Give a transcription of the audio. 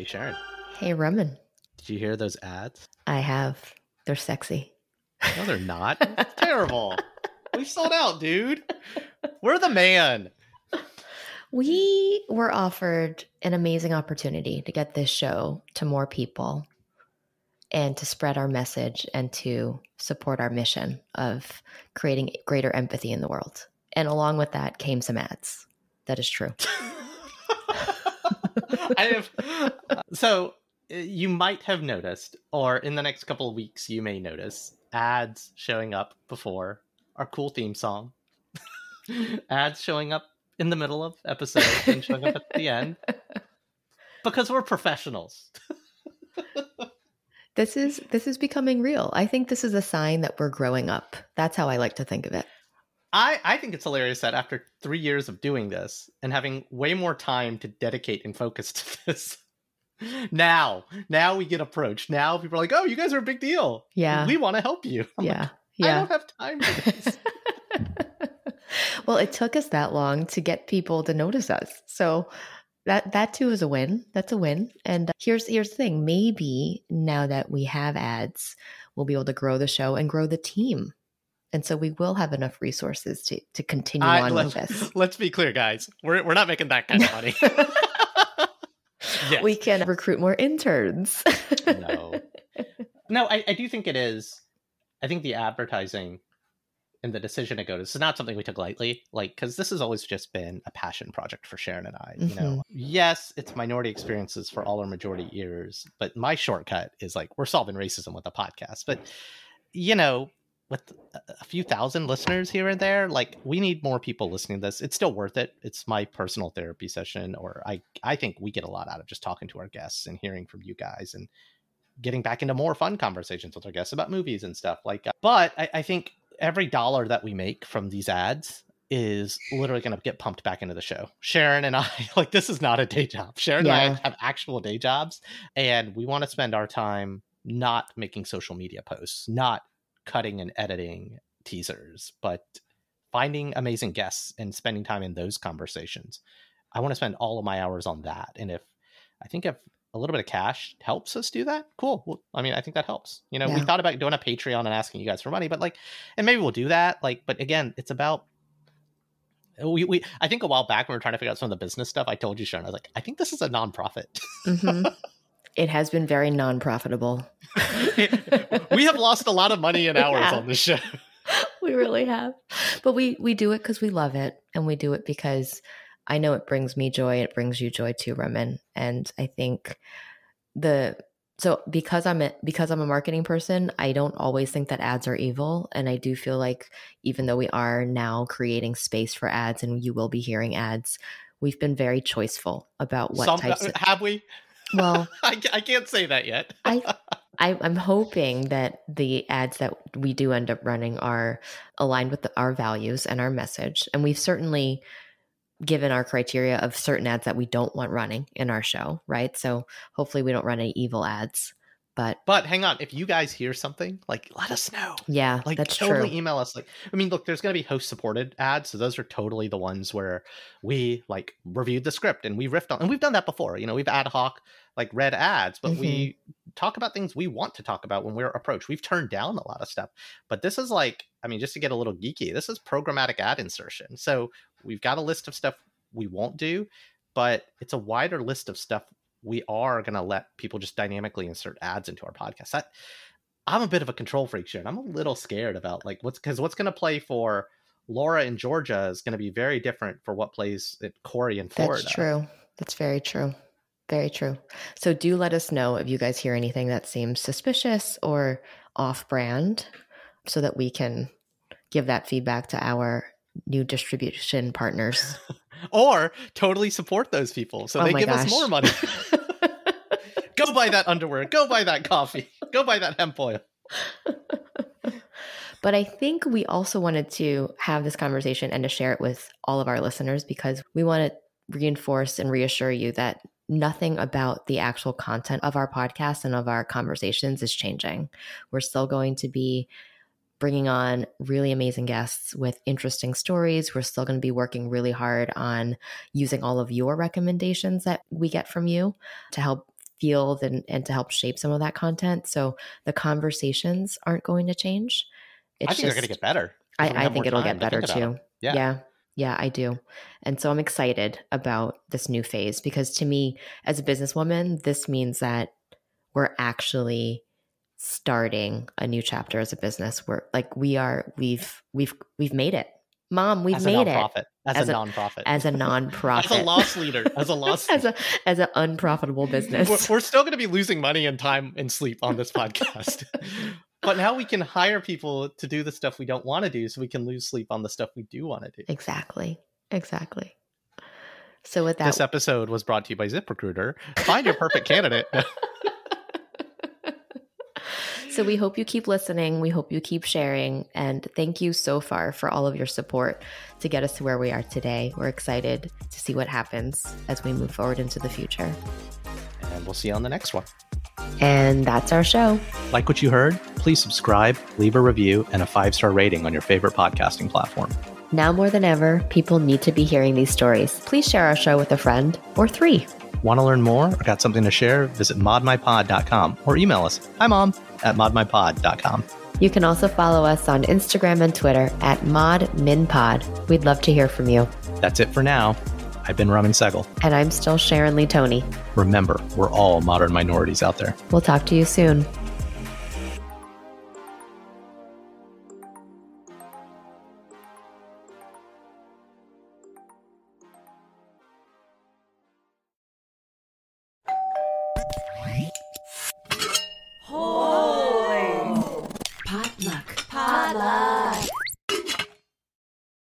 Hey, Sharon. Hey, Raman. Did you hear those ads? I have. They're sexy. No, they're not. It's terrible. We sold out, dude. We're the man. We were offered an amazing opportunity to get this show to more people and to spread our message and to support our mission of creating greater empathy in the world. And along with that came some ads. That is true. I have. So uh, you might have noticed, or in the next couple of weeks, you may notice ads showing up before our cool theme song, ads showing up in the middle of episodes and showing up at the end because we're professionals. this is this is becoming real. I think this is a sign that we're growing up. That's how I like to think of it. I, I think it's hilarious that after three years of doing this and having way more time to dedicate and focus to this, now, now we get approached. Now people are like, oh, you guys are a big deal. Yeah. We want to help you. I'm yeah. like, yeah. I don't have time for this. well, it took us that long to get people to notice us. So that that too is a win. That's a win. And uh, here's here's the thing. Maybe now that we have ads, we'll be able to grow the show and grow the team. And so we will have enough resources to to continue I- on with this. let's be clear, guys. We're, we're not making that kind of money. yes. We can recruit more interns. no. No, I, I do think it is. I think the advertising and the decision to go to this is not something we took lightly. Like, because this has always just been a passion project for Sharon and I. You know, mm-hmm. yes, it's minority experiences for all our majority ears, but my shortcut is like we're solving racism with a podcast. But you know, with a- few thousand listeners here and there, like we need more people listening to this. It's still worth it. It's my personal therapy session, or I I think we get a lot out of just talking to our guests and hearing from you guys and getting back into more fun conversations with our guests about movies and stuff like. Uh, but I, I think every dollar that we make from these ads is literally going to get pumped back into the show. Sharon and I, like, this is not a day job. Sharon Yeah. and I have actual day jobs, and we want to spend our time not making social media posts, not cutting and editing teasers, but finding amazing guests and spending time in those conversations. I want to spend all of my hours on that. And if I think if a little bit of cash helps us do that, cool. Well, I mean, I think that helps. You know, we thought about doing a Patreon and asking you guys for money, but like, and maybe we'll do that. Like, but again, it's about we, we I think a while back when we were trying to figure out some of the business stuff, I told you, Sharon, I was like, I think this is a nonprofit. Mhm. It has been very non-profitable. we have lost a lot of money and hours Yeah. on this show. we really have but we we do it because we love it and we do it because i know it brings me joy it brings you joy too Raman. and i think the so because i'm a because i'm a marketing person i don't always think that ads are evil and i do feel like even though we are now creating space for ads and you will be hearing ads we've been very choiceful about what Some, types of uh, have we? Well I, I can't say that yet. I, I I'm hoping that the ads that we do end up running are aligned with the, our values and our message, and we've certainly given our criteria of certain ads that we don't want running in our show, right? So hopefully we don't run any evil ads, but But hang on, if you guys hear something, like let us know. yeah, Like that's totally true. email us. Like I mean, look, there's gonna be host supported ads, so those are totally the ones where we like reviewed the script and we riffed on and we've done that before. You know, we've ad hoc like read ads, but we Mm-hmm. talk about things we want to talk about when we're approached. We've turned down a lot of stuff. But this is like, I mean, just to get a little geeky, this is programmatic ad insertion. So we've got a list of stuff we won't do, but it's a wider list of stuff we are going to let people just dynamically insert ads into our podcast. That, I'm a bit of a control freak, here, and I'm a little scared about like what's because what's going to play for Laura in Georgia is going to be very different for what plays at Corey in Florida. That's true. That's very true. Very true. So do let us know if you guys hear anything that seems suspicious or off brand so that we can give that feedback to our new distribution partners. Or totally support those people so Oh they give us more money. go buy that underwear. Go buy that coffee. Go buy that hemp oil. But I think we also wanted to have this conversation and to share it with all of our listeners because we want to reinforce and reassure you that nothing about the actual content of our podcast and of our conversations is changing. We're still going to be bringing on really amazing guests with interesting stories. We're still going to be working really hard on using all of your recommendations that we get from you to help field and, and to help shape some of that content. So the conversations aren't going to change. It's I think just, they're going to get better. I, I think it'll get better too. Yeah. yeah. Yeah, I do. And so I'm excited about this new phase because to me, as a businesswoman, this means that we're actually starting a new chapter as a business. We're like we are we've we've we've made it. Mom, we've as made it. As, as a, a nonprofit. As a nonprofit. as a loss leader. As a loss as a as an unprofitable business. We're, we're still going to be losing money and time and sleep on this podcast. but now we can hire people to do the stuff we don't want to do so we can lose sleep on the stuff we do want to do. Exactly. Exactly. So with that This episode was brought to you by ZipRecruiter. Find your perfect candidate. So we hope you keep listening. We hope you keep sharing. And thank you so far for all of your support to get us to where we are today. We're excited to see what happens as we move forward into the future. And we'll see you on the next one. And that's our show. Like what you heard? Please subscribe, leave a review, and a five star rating on your favorite podcasting platform. Now more than ever, people need to be hearing these stories. Please share our show with a friend or three. Want to learn more or got something to share? Visit modmypod.com or email us. Hi, mom, at modmypod.com. You can also follow us on Instagram and Twitter at modminpod. We'd love to hear from you. That's it for now. I've been Raman Sehgal. And I'm still Sharon Lee Tony. Remember, we're all modern minorities out there. We'll talk to you soon.